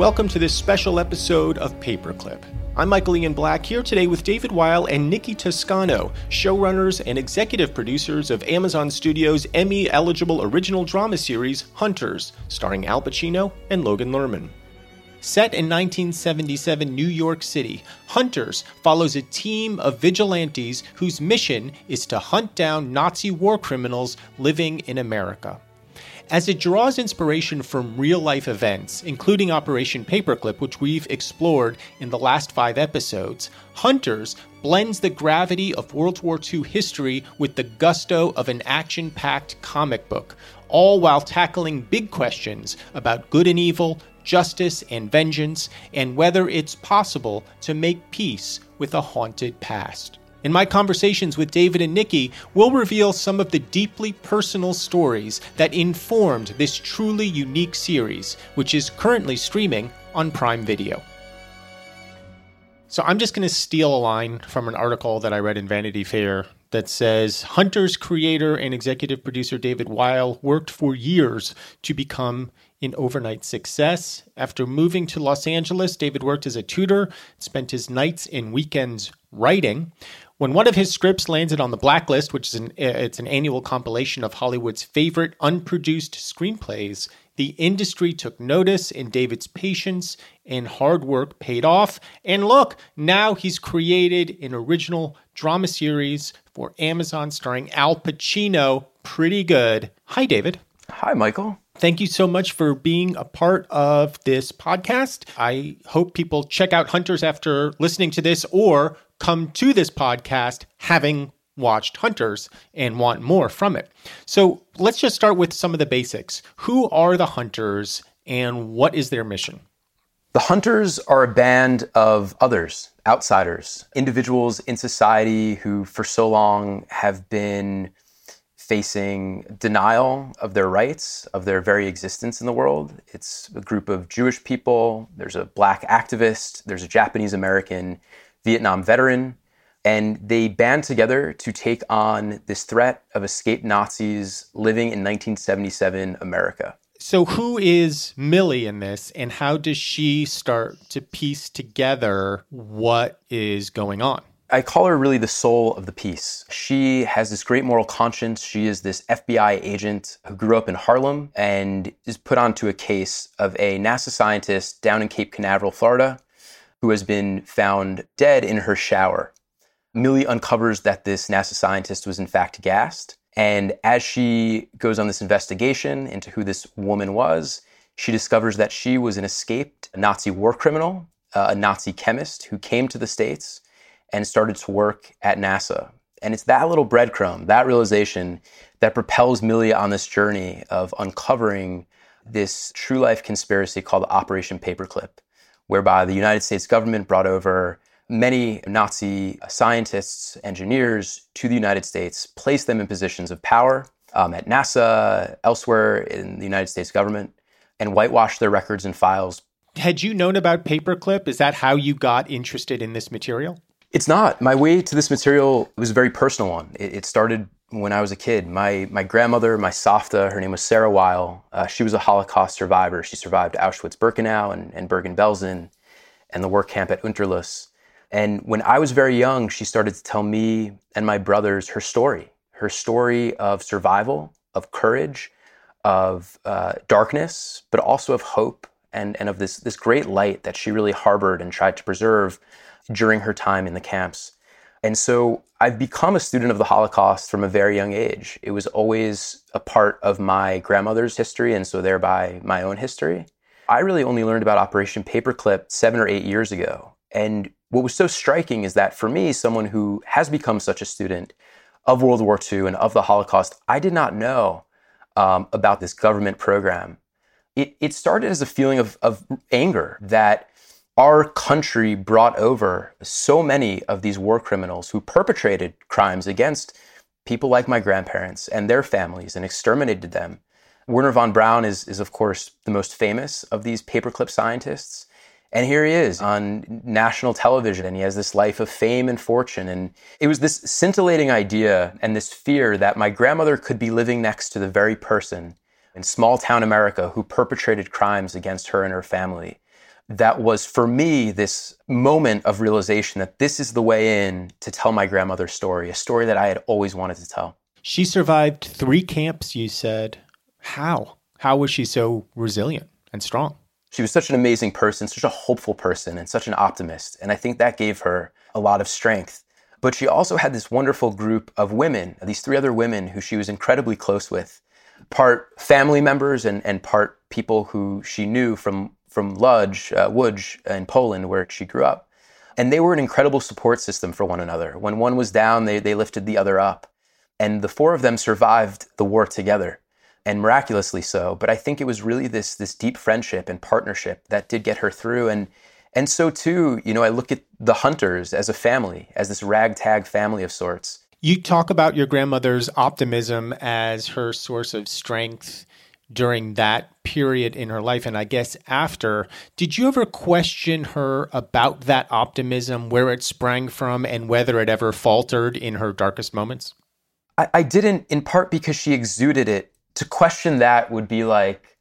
Welcome to this special episode of Paperclip. I'm Michael Ian Black here today with David Weil and Nikki Toscano, showrunners and executive producers of Amazon Studios' Emmy eligible original drama series Hunters, starring Al Pacino and Logan Lerman. Set in 1977 New York City, Hunters follows a team of vigilantes whose mission is to hunt down Nazi war criminals living in America. As it draws inspiration from real life events, including Operation Paperclip, which we've explored in the last five episodes, Hunters blends the gravity of World War II history with the gusto of an action packed comic book, all while tackling big questions about good and evil, justice and vengeance, and whether it's possible to make peace with a haunted past. In my conversations with David and Nikki, we'll reveal some of the deeply personal stories that informed this truly unique series, which is currently streaming on Prime Video. So I'm just going to steal a line from an article that I read in Vanity Fair that says Hunter's creator and executive producer David Weil worked for years to become an overnight success. After moving to Los Angeles, David worked as a tutor, spent his nights and weekends writing. When one of his scripts landed on the blacklist, which is an uh, it's an annual compilation of Hollywood's favorite unproduced screenplays, the industry took notice and David's patience and hard work paid off. And look, now he's created an original drama series for Amazon starring Al Pacino. Pretty good. Hi David. Hi Michael. Thank you so much for being a part of this podcast. I hope people check out Hunters after listening to this or come to this podcast having watched Hunters and want more from it. So let's just start with some of the basics. Who are the Hunters and what is their mission? The Hunters are a band of others, outsiders, individuals in society who for so long have been facing denial of their rights, of their very existence in the world. It's a group of Jewish people, there's a black activist, there's a Japanese American Vietnam veteran, and they band together to take on this threat of escaped Nazis living in 1977 America. So, who is Millie in this, and how does she start to piece together what is going on? I call her really the soul of the piece. She has this great moral conscience. She is this FBI agent who grew up in Harlem and is put onto a case of a NASA scientist down in Cape Canaveral, Florida, who has been found dead in her shower. Millie uncovers that this NASA scientist was in fact gassed. And as she goes on this investigation into who this woman was, she discovers that she was an escaped Nazi war criminal, uh, a Nazi chemist who came to the States and started to work at NASA. And it's that little breadcrumb, that realization, that propels Millie on this journey of uncovering this true life conspiracy called Operation Paperclip whereby the United States government brought over many Nazi scientists, engineers to the United States, placed them in positions of power um, at NASA, elsewhere in the United States government, and whitewashed their records and files. Had you known about Paperclip? Is that how you got interested in this material? It's not. My way to this material was a very personal one. It, it started when I was a kid. My my grandmother, my Savta, her name was Sarah Weil. Uh, she was a Holocaust survivor. She survived Auschwitz-Birkenau and, and Bergen-Belsen and the work camp at Unterlüss. And when I was very young, she started to tell me and my brothers her story, her story of survival, of courage, of uh, darkness, but also of hope and, and of this, this great light that she really harbored and tried to preserve during her time in the camps. And so I've become a student of the Holocaust from a very young age. It was always a part of my grandmother's history, and so thereby my own history. I really only learned about Operation Paperclip seven or eight years ago. And what was so striking is that for me, someone who has become such a student of World War II and of the Holocaust, I did not know um, about this government program. It, it started as a feeling of, of anger that our country brought over so many of these war criminals who perpetrated crimes against people like my grandparents and their families and exterminated them. Wernher von Braun is, is of course, the most famous of these paperclip scientists. And here he is on national television, and he has this life of fame and fortune. And it was this scintillating idea and this fear that my grandmother could be living next to the very person in small town America who perpetrated crimes against her and her family that was for me this moment of realization that this is the way in to tell my grandmother's story, a story that I had always wanted to tell. She survived three camps, you said. How? How was she so resilient and strong? She was such an amazing person, such a hopeful person, and such an optimist. And I think that gave her a lot of strength. But she also had this wonderful group of women, these three other women who she was incredibly close with, part family members and, and part people who she knew from, from Lodz, uh, Łódź in Poland, where she grew up. And they were an incredible support system for one another. When one was down, they, they lifted the other up. And the four of them survived the war together and miraculously so. But I think it was really this this deep friendship and partnership that did get her through. And and so too, you know, I look at the hunters as a family, as this ragtag family of sorts. You talk about your grandmother's optimism as her source of strength during that period in her life and I guess after. Did you ever question her about that optimism, where it sprang from, and whether it ever faltered in her darkest moments? I, I didn't, in part because she exuded it to question that would be like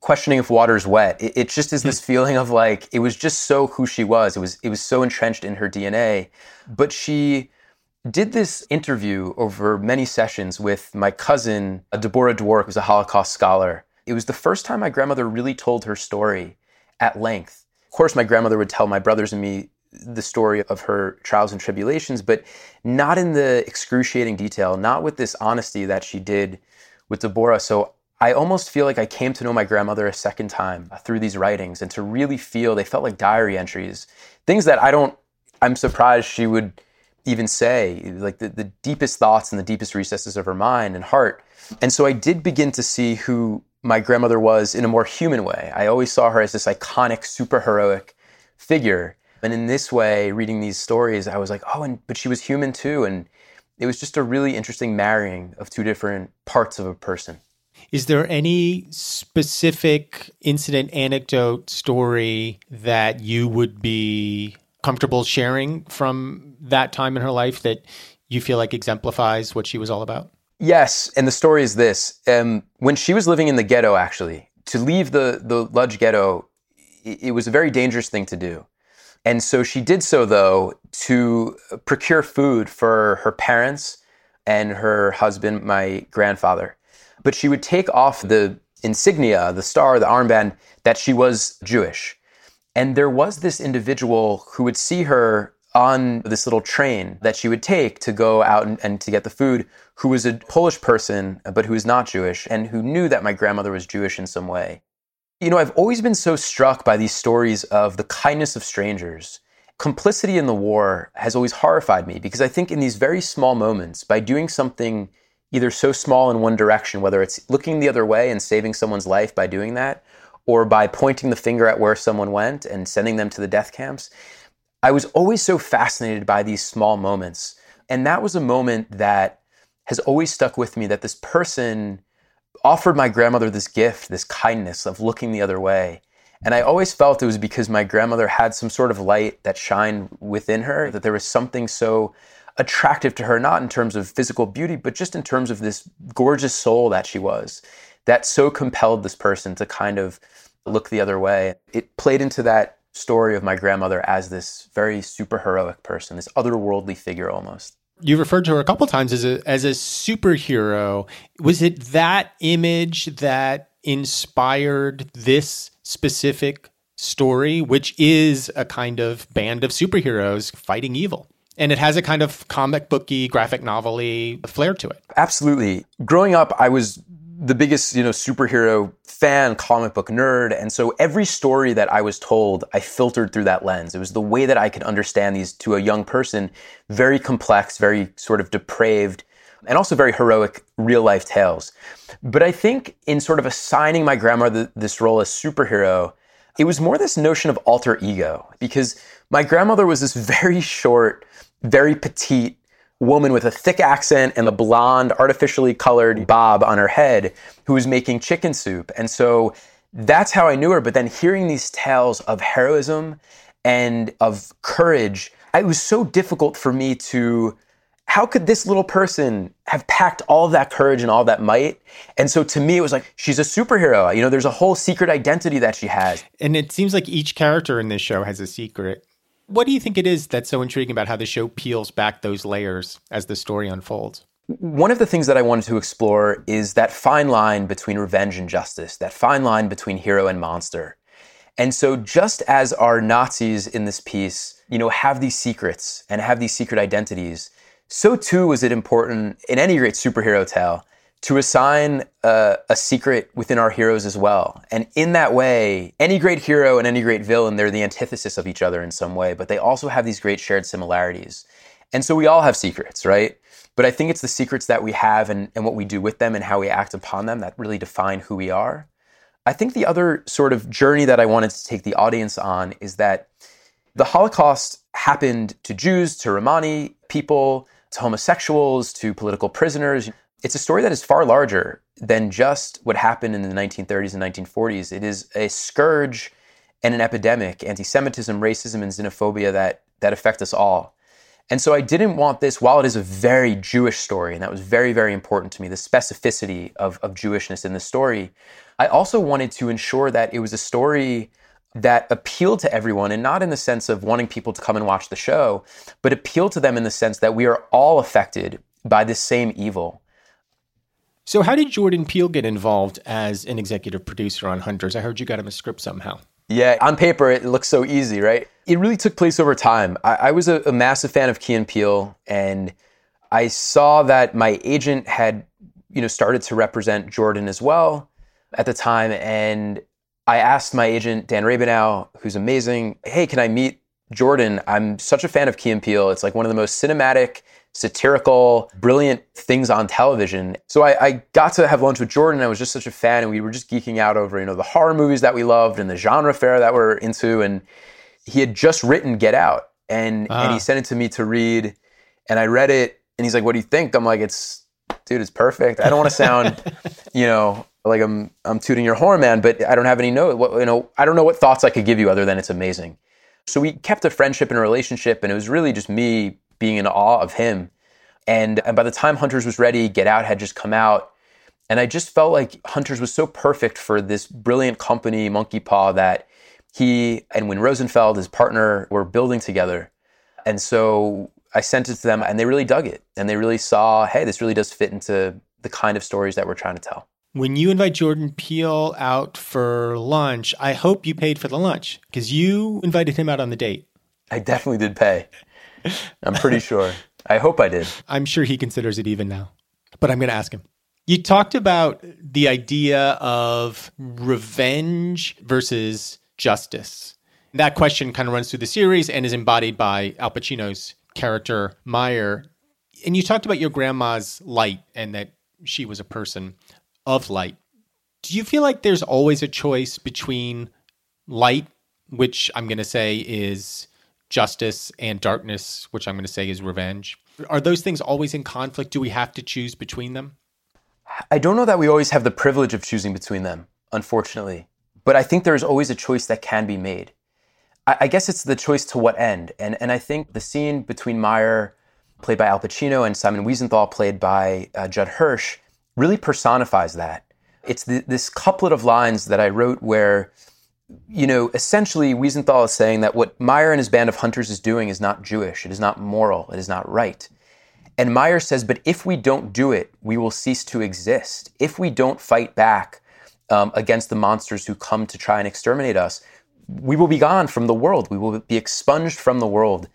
questioning if water's wet. It, it just is hmm. this feeling of like it was just so who she was. It was it was so entrenched in her DNA. But she did this interview over many sessions with my cousin Deborah Dwork, who's a Holocaust scholar. It was the first time my grandmother really told her story at length. Of course, my grandmother would tell my brothers and me the story of her trials and tribulations, but not in the excruciating detail, not with this honesty that she did with Deborah. So I almost feel like I came to know my grandmother a second time through these writings and to really feel they felt like diary entries, things that I don't, I'm surprised she would even say, like the, the deepest thoughts and the deepest recesses of her mind and heart. And so I did begin to see who my grandmother was in a more human way. I always saw her as this iconic, super heroic figure. And in this way, reading these stories, I was like, oh, and but she was human too. And it was just a really interesting marrying of two different parts of a person. Is there any specific incident, anecdote, story that you would be comfortable sharing from that time in her life that you feel like exemplifies what she was all about? Yes, and the story is this: um, when she was living in the ghetto, actually, to leave the the Lodz ghetto, it, it was a very dangerous thing to do. And so she did so, though, to procure food for her parents and her husband, my grandfather. But she would take off the insignia, the star, the armband, that she was Jewish. And there was this individual who would see her on this little train that she would take to go out and, and, to get the food, who was a Polish person, but who was not Jewish, and who knew that my grandmother was Jewish in some way. You know, I've always been so struck by these stories of the kindness of strangers. Complicity in the war has always horrified me because I think in these very small moments, by doing something either so small in one direction, whether it's looking the other way and saving someone's life by doing that, or by pointing the finger at where someone went and sending them to the death camps, I was always so fascinated by these small moments. And that was a moment that has always stuck with me that this person offered my grandmother this gift, this kindness of looking the other way. And I always felt it was because my grandmother had some sort of light that shined within her, that there was something so attractive to her, not in terms of physical beauty, but just in terms of this gorgeous soul that she was, that so compelled this person to kind of look the other way. It played into that story of my grandmother as this very super heroic person, this otherworldly figure almost you referred to her a couple times as a as a superhero. Was it that image that inspired this specific story, which is a kind of band of superheroes fighting evil? And it has a kind of comic booky, graphic novelty flair to it. Absolutely. Growing up, I was the biggest, you know, superhero fan, comic book nerd. And so every story that I was told, I filtered through that lens. It was the way that I could understand these to a young person, very complex, very sort of depraved, and also very heroic real life tales. But I think in sort of assigning my grandmother this role as superhero, it was more this notion of alter ego because my grandmother was this very short, very petite, woman with a thick accent and the blonde, artificially colored bob on her head who was making chicken soup. And so that's how I knew her. But then hearing these tales of heroism and of courage, it was so difficult for me to how could this little person have packed all that courage and all that might? And so to me, it was like, she's a superhero. You know, there's a whole secret identity that she has. And it seems like each character in this show has a secret. What do you think it is that's so intriguing about how the show peels back those layers as the story unfolds? One of the things that I wanted to explore is that fine line between revenge and justice, that fine line between hero and monster. And so just as our Nazis in this piece, you know, have these secrets and have these secret identities, so too was it important in any great superhero tale to assign a, a, secret within our heroes as well. And in that way, any great hero and any great villain, they're the antithesis of each other in some way, but they also have these great shared similarities. And so we all have secrets, right? But I think it's the secrets that we have and, and what we do with them and how we act upon them that really define who we are. I think the other sort of journey that I wanted to take the audience on is that the Holocaust happened to Jews, to Romani people, to homosexuals, to political prisoners. It's a story that is far larger than just what happened in the 1930s and 1940s. It is a scourge and an epidemic, anti Semitism, racism, and xenophobia that, that affect us all. And so I didn't want this, while it is a very Jewish story, and that was very, very important to me, the specificity of, of Jewishness in the story, I also wanted to ensure that it was a story that appealed to everyone and not in the sense of wanting people to come and watch the show, but appealed to them in the sense that we are all affected by this same evil. So, how did Jordan Peele get involved as an executive producer on Hunters? I heard you got him a script somehow. Yeah, on paper, it looks so easy, right? It really took place over time. I, I was a, a massive fan of Key and Peele, and I saw that my agent had, you know, started to represent Jordan as well at the time. And I asked my agent, Dan Rabinow, who's amazing, hey, can I meet Jordan? I'm such a fan of Key and Peele. It's like one of the most cinematic, satirical, brilliant things on television. So I, I, got to have lunch with Jordan. I was just such a fan, and we were just geeking out over, you know, the horror movies that we loved and the genre fare that we're into. And he had just written Get Out, and, and he ah. sent it to me to read. And I read it, and he's like, What do you think? I'm like, It's, dude, it's perfect. I don't want to sound, you know, like I'm I'm tooting your horn, man, but I don't have any note. What, you know, I don't know what thoughts I could give you other than it's amazing. So we kept a friendship and a relationship, and it was really just me being in awe of him. And, and by the time Hunters was ready, Get Out had just come out, and I just felt like Hunters was so perfect for this brilliant company, Monkey Paw, that he and Win Rosenfeld, his partner, were building together. And so I sent it to them, and they really dug it, and they really saw, hey, this really does fit into the kind of stories that we're trying to tell when you invite Jordan Peele out for lunch, I hope you paid for the lunch because you invited him out on the date. I definitely did pay. I'm pretty sure. I hope I did. I'm sure he considers it even now, but I'm going to ask him. You talked about the idea of revenge versus justice. That question kind of runs through the series and is embodied by Al Pacino's character, Meyer. And you talked about your grandma's light and that she was a person of light. Do you feel like there's always a choice between light, which I'm going to say is justice, and darkness, which I'm going to say is revenge? Are those things always in conflict? Do we have to choose between them? I don't know that we always have the privilege of choosing between them, unfortunately. But I think there's always a choice that can be made. I, I guess it's the choice to what end. And, and I think the scene between Meyer, played by Al Pacino, and Simon Wiesenthal, played by uh, Judd Hirsch, really personifies that. It's the, this couplet of lines that I wrote where, you know, essentially Wiesenthal is saying that what Meyer and his band of hunters is doing is not Jewish, it is not moral, it is not right. And Meyer says, but if we don't do it, we will cease to exist. If we don't fight back um, against the monsters who come to try and exterminate us, we will be gone from the world. We will be expunged from the world.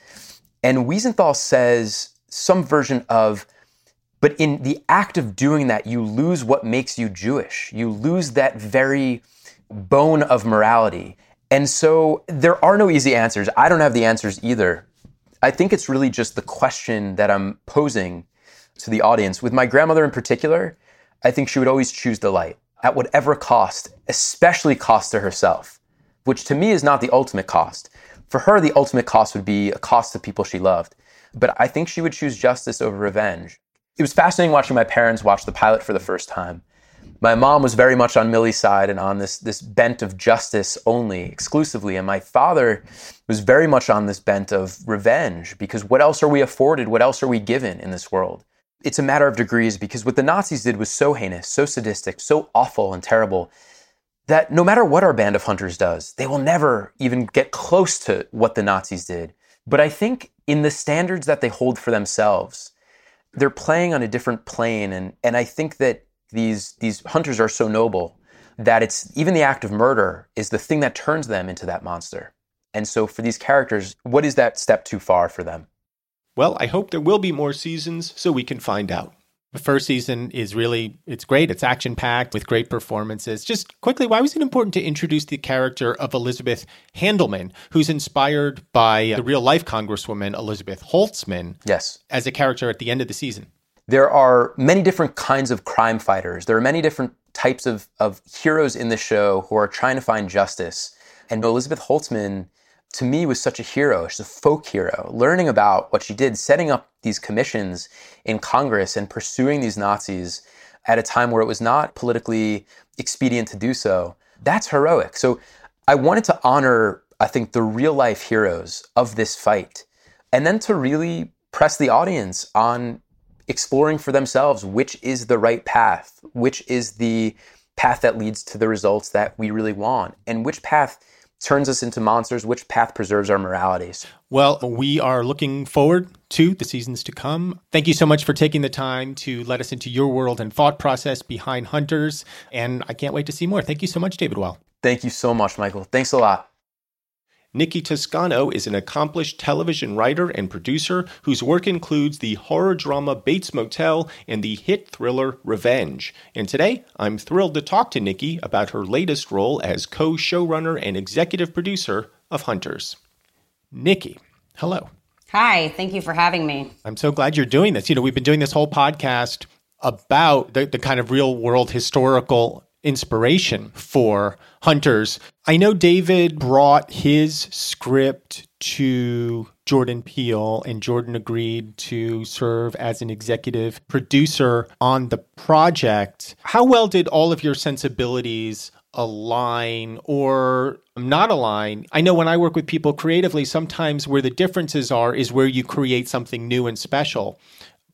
And Wiesenthal says some version of but in the act of doing that, you lose what makes you Jewish. You lose that very bone of morality. And so there are no easy answers. I don't have the answers either. I think it's really just the question that I'm posing to the audience. With my grandmother in particular, I think she would always choose the light at whatever cost, especially cost to herself, which to me is not the ultimate cost. For her, the ultimate cost would be a cost to people she loved. But I think she would choose justice over revenge it was fascinating watching my parents watch the pilot for the first time. My mom was very much on Millie's side and on this this bent of justice only exclusively, and my father was very much on this bent of revenge because what else are we afforded? What else are we given in this world? It's a matter of degrees because what the Nazis did was so heinous, so sadistic, so awful and terrible that no matter what our band of hunters does, they will never even get close to what the Nazis did. But I think in the standards that they hold for themselves, they're playing on a different plane. And, and I think that these, these hunters are so noble that it's even the act of murder is the thing that turns them into that monster. And so for these characters, what is that step too far for them? Well, I hope there will be more seasons so we can find out. The first season is really it's great. It's action packed with great performances. Just quickly, why was it important to introduce the character of Elizabeth Handelman, who's inspired by the real life Congresswoman Elizabeth Holtzman? Yes. As a character at the end of the season. There are many different kinds of crime fighters. There are many different types of, of heroes in the show who are trying to find justice. And Elizabeth Holtzman to me was such a hero. She's a folk hero. Learning about what she did, setting up these commissions in Congress and pursuing these Nazis at a time where it was not politically expedient to do so, that's heroic. So I wanted to honor, I think, the real life heroes of this fight, and then to really press the audience on exploring for themselves which is the right path, which is the path that leads to the results that we really want, and which path turns us into monsters, which path preserves our moralities. Well, we are looking forward to the seasons to come. Thank you so much for taking the time to let us into your world and thought process behind Hunters. And I can't wait to see more. Thank you so much, David Weil. Thank you so much, Michael. Thanks a lot. Nikki Toscano is an accomplished television writer and producer whose work includes the horror drama Bates Motel and the hit thriller Revenge. And today, I'm thrilled to talk to Nikki about her latest role as co showrunner and executive producer of Hunters. Nikki, hello. Hi, thank you for having me. I'm so glad you're doing this. You know, we've been doing this whole podcast about the, the kind of real world historical inspiration for hunters. I know David brought his script to Jordan Peele, and Jordan agreed to serve as an executive producer on the project. How well did all of your sensibilities align or not align? I know when I work with people creatively, sometimes where the differences are is where you create something new and special.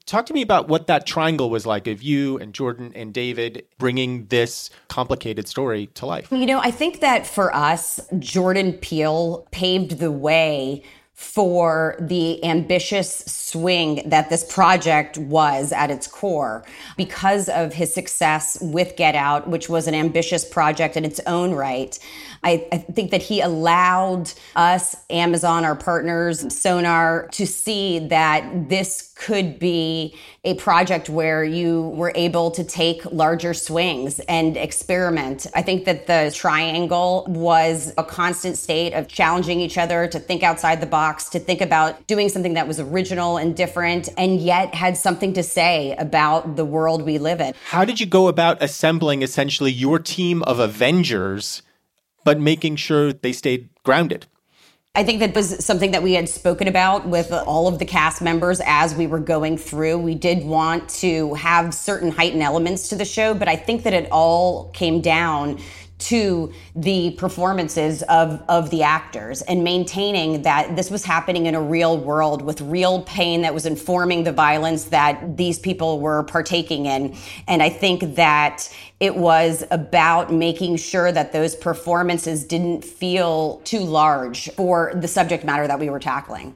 Talk to me about what that triangle was like of you and Jordan and David bringing this complicated story to life. You know, I think that for us, Jordan Peele paved the way for the ambitious swing that this project was at its core because of his success with Get Out, which was an ambitious project in its own right. I, I, think that he allowed us, Amazon, our partners, Sonar, to see that this could be a project where you were able to take larger swings and experiment. I think that the triangle was a constant state of challenging each other to think outside the box, to think about doing something that was original and different, and yet had something to say about the world we live in. How did you go about assembling essentially your team of Avengers? but making sure they stayed grounded. I think that was something that we had spoken about with all of the cast members as we were going through. We did want to have certain heightened elements to the show, but I think that it all came down to the performances of, of the actors and maintaining that this was happening in a real world with real pain that was informing the violence that these people were partaking in. And I think that it was about making sure that those performances didn't feel too large for the subject matter that we were tackling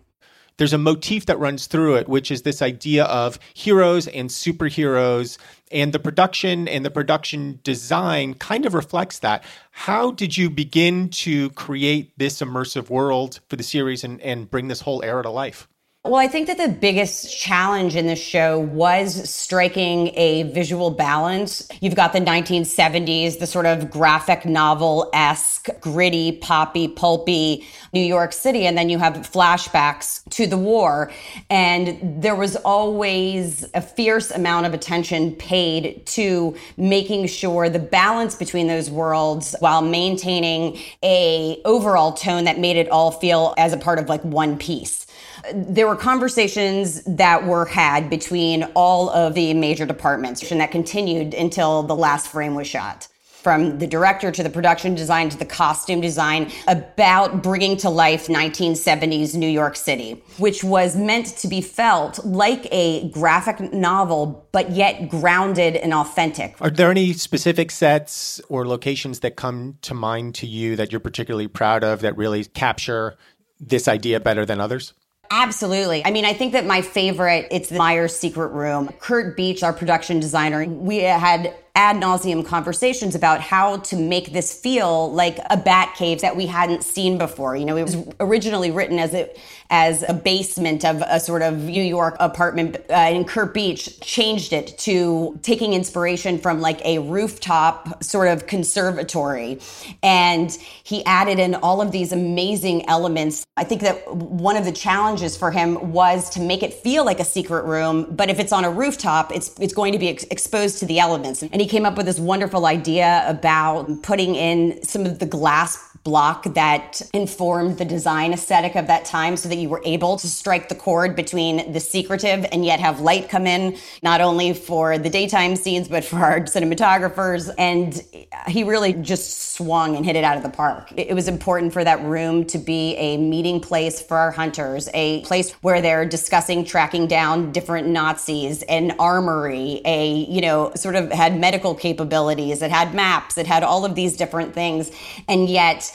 there's a motif that runs through it, which is this idea of heroes and superheroes. And the production and the production design kind of reflects that. How did you begin to create this immersive world for the series and, and bring this whole era to life? Well, I think that the biggest challenge in this show was striking a visual balance. You've got the 1970s, the sort of graphic novel esque, gritty, poppy, pulpy New York City, and then you have flashbacks to the war. And there was always a fierce amount of attention paid to making sure the balance between those worlds while maintaining a overall tone that made it all feel as a part of like one piece. There were conversations that were had between all of the major departments, and that continued until the last frame was shot from the director to the production design to the costume design about bringing to life 1970s New York City, which was meant to be felt like a graphic novel, but yet grounded and authentic. Are there any specific sets or locations that come to mind to you that you're particularly proud of that really capture this idea better than others? Absolutely. I mean, I think that my favorite, it's the Meyer's secret room. Kurt Beach, our production designer, we had ad nauseum conversations about how to make this feel like a bat cave that we hadn't seen before. You know, it was originally written as a as a basement of a sort of New York apartment, uh, and Kurt Beach changed it to taking inspiration from like a rooftop sort of conservatory, and he added in all of these amazing elements. I think that one of the challenges for him was to make it feel like a secret room, but if it's on a rooftop, it's it's going to be ex- exposed to the elements. And he came up with this wonderful idea about putting in some of the glass block that informed the design aesthetic of that time so that you were able to strike the chord between the secretive and yet have light come in, not only for the daytime scenes, but for our cinematographers. And he really just swung and hit it out of the park. It was important for that room to be a meeting place for our hunters, a place where they're discussing tracking down different Nazis, an armory, a, you know, sort of had medical capabilities, it had maps, it had all of these different things. And yet,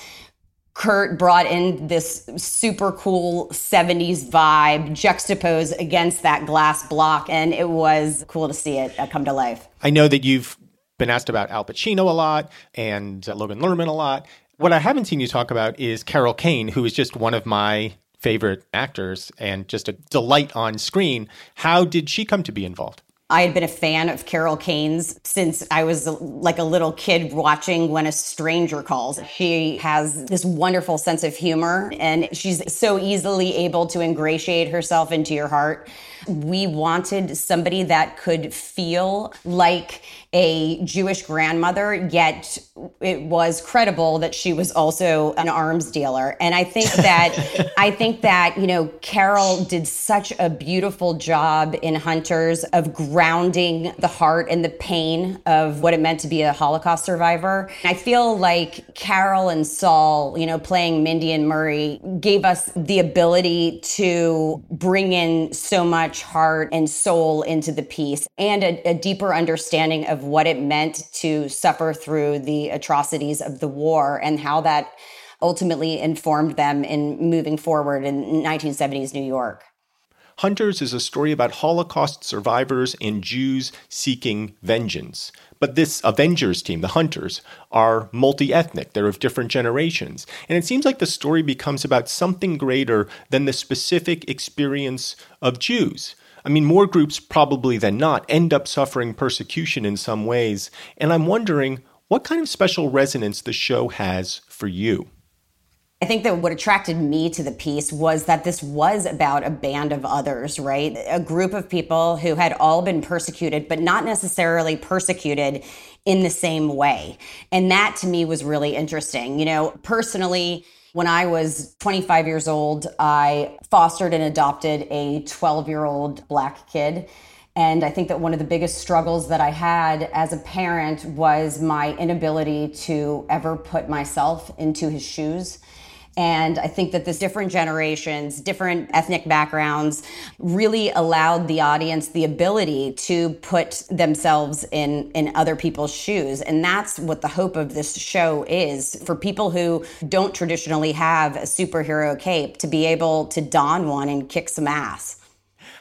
Kurt brought in this super cool 70s vibe juxtaposed against that glass block. And it was cool to see it uh, come to life. I know that you've been asked about Al Pacino a lot and uh, Logan Lerman a lot. What I haven't seen you talk about is Carol Kane, who is just one of my favorite actors and just a delight on screen. How did she come to be involved? I had been a fan of Carol Kane's since I was like a little kid watching When a Stranger Calls. She has this wonderful sense of humor and she's so easily able to ingratiate herself into your heart. We wanted somebody that could feel like a Jewish grandmother, yet it was credible that she was also an arms dealer. And I think that I think that, you know, Carol did such a beautiful job in Hunters of grounding the heart and the pain of what it meant to be a Holocaust survivor. I feel like Carol and Saul, you know, playing Mindy and Murray gave us the ability to bring in so much heart and soul into the piece and a, a deeper understanding of what it meant to suffer through the atrocities of the war and how that ultimately informed them in moving forward in 1970s New York. Hunters is a story about Holocaust survivors and Jews seeking vengeance. But this Avengers team, the Hunters, are multi ethnic. They're of different generations. And it seems like the story becomes about something greater than the specific experience of Jews. I mean, more groups probably than not end up suffering persecution in some ways. And I'm wondering what kind of special resonance the show has for you. I think that what attracted me to the piece was that this was about a band of others, right? A group of people who had all been persecuted, but not necessarily persecuted in the same way. And that to me was really interesting. You know, personally, when I was 25 years old, I fostered and adopted a 12 year old black kid. And I think that one of the biggest struggles that I had as a parent was my inability to ever put myself into his shoes. And I think that this different generations, different ethnic backgrounds really allowed the audience the ability to put themselves in, in other people's shoes. And that's what the hope of this show is for people who don't traditionally have a superhero cape to be able to don one and kick some ass.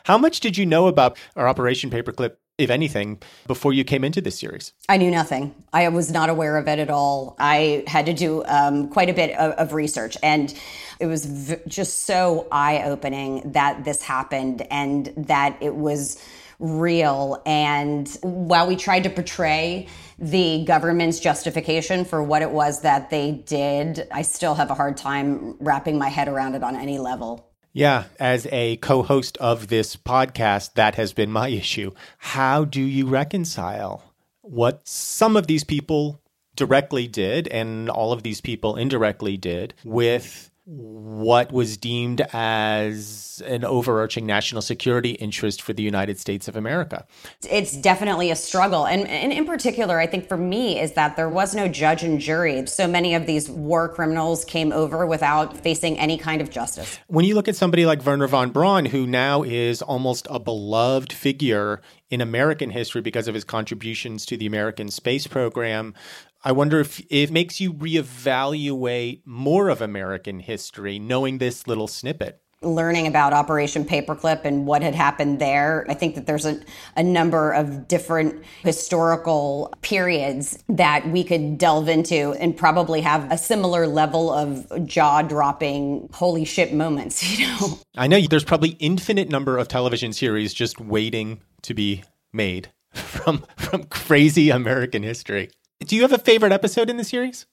How much did you know about our Operation Paperclip if anything, before you came into this series? I knew nothing. I was not aware of it at all. I had to do um, quite a bit of, of, research, and it was v- just so eye opening that this happened and that it was real. And while we tried to portray the government's justification for what it was that they did, I still have a hard time wrapping my head around it on any level. Yeah, as a co host of this podcast, that has been my issue. How do you reconcile what some of these people directly did and all of these people indirectly did with what was deemed as an overarching national security interest for the United States of America. It's definitely a struggle. And, and, in particular, I think for me, is that there was no judge and jury. So many of these war criminals came over without facing any kind of justice. When you look at somebody like Wernher von Braun, who now is almost a beloved figure in American history because of his contributions to the American space program, I wonder if it makes you reevaluate more of American history knowing this little snippet learning about Operation Paperclip and what had happened there. I think that there's a, a number of different historical periods that we could delve into and probably have a similar level of jaw dropping, holy shit moments, you know? I know there's probably infinite number of television series just waiting to be made from from crazy American history. Do you have a favorite episode in the series?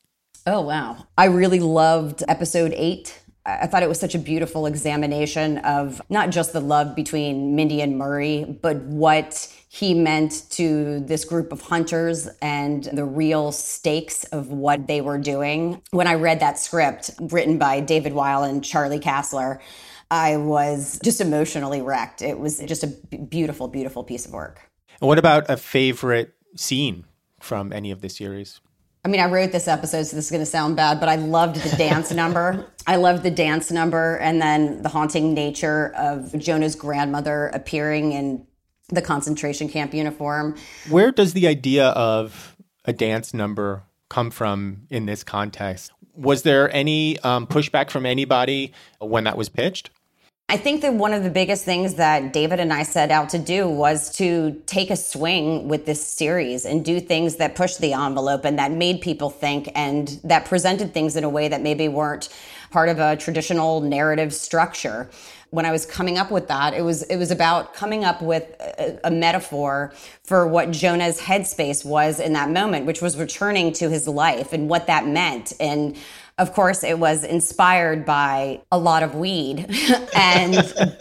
Oh, wow. I really loved episode eight. I thought it was such a beautiful examination of not just the love between Mindy and Murray, but what he meant to this group of hunters and the real stakes of what they were doing. When I read that script written by David Weil and Charlie Kassler, I was just emotionally wrecked. It was just a beautiful, beautiful piece of work. And what about a favorite scene from any of the series? I mean, I wrote this episode, so this is going to sound bad, but I loved the dance number. I loved the dance number and then the haunting nature of Jonah's grandmother appearing in the concentration camp uniform. Where does the idea of a dance number come from in this context? Was there any um, pushback from anybody when that was pitched? I think that one of the biggest things that David and I set out to do was to take a swing with this series and do things that pushed the envelope and that made people think and that presented things in a way that maybe weren't part of a traditional narrative structure. When I was coming up with that, it was it was about coming up with a, a metaphor for what Jonah's headspace was in that moment, which was returning to his life and what that meant and of course, it was inspired by a lot of weed, and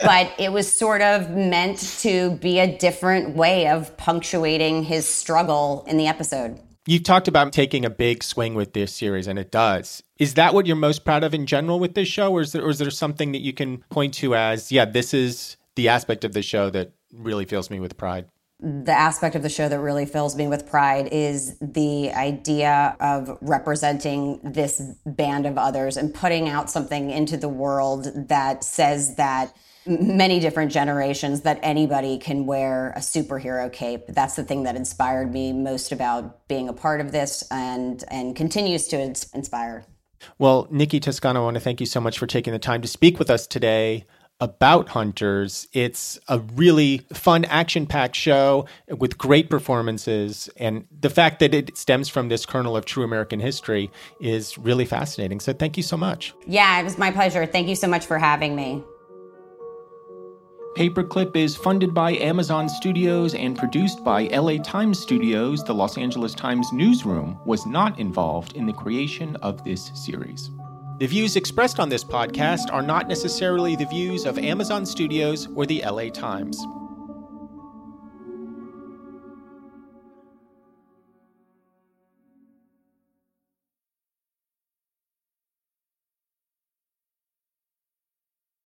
but it was sort of meant to be a different way of punctuating his struggle in the episode. You've talked about taking a big swing with this series, and it does. Is that what you're most proud of in general with this show, or is there, or is there something that you can point to as, yeah, this is the aspect of the show that really fills me with pride? The aspect of the show that really fills me with pride is the idea of representing this band of others and putting out something into the world that says that many different generations that anybody can wear a superhero cape. That's the thing that inspired me most about being a part of this and and continues to inspire. Well, Nikki Toscano, I want to thank you so much for taking the time to speak with us today about hunters. It's a really fun, action packed show with great performances. And the fact that it stems from this kernel of true American history is really fascinating. So thank you so much. Yeah, it was my pleasure. Thank you so much for having me. Paperclip is funded by Amazon Studios and produced by LA Times Studios. The Los Angeles Times newsroom was not involved in the creation of this series. The views expressed on this podcast are not necessarily the views of Amazon Studios or the LA Times.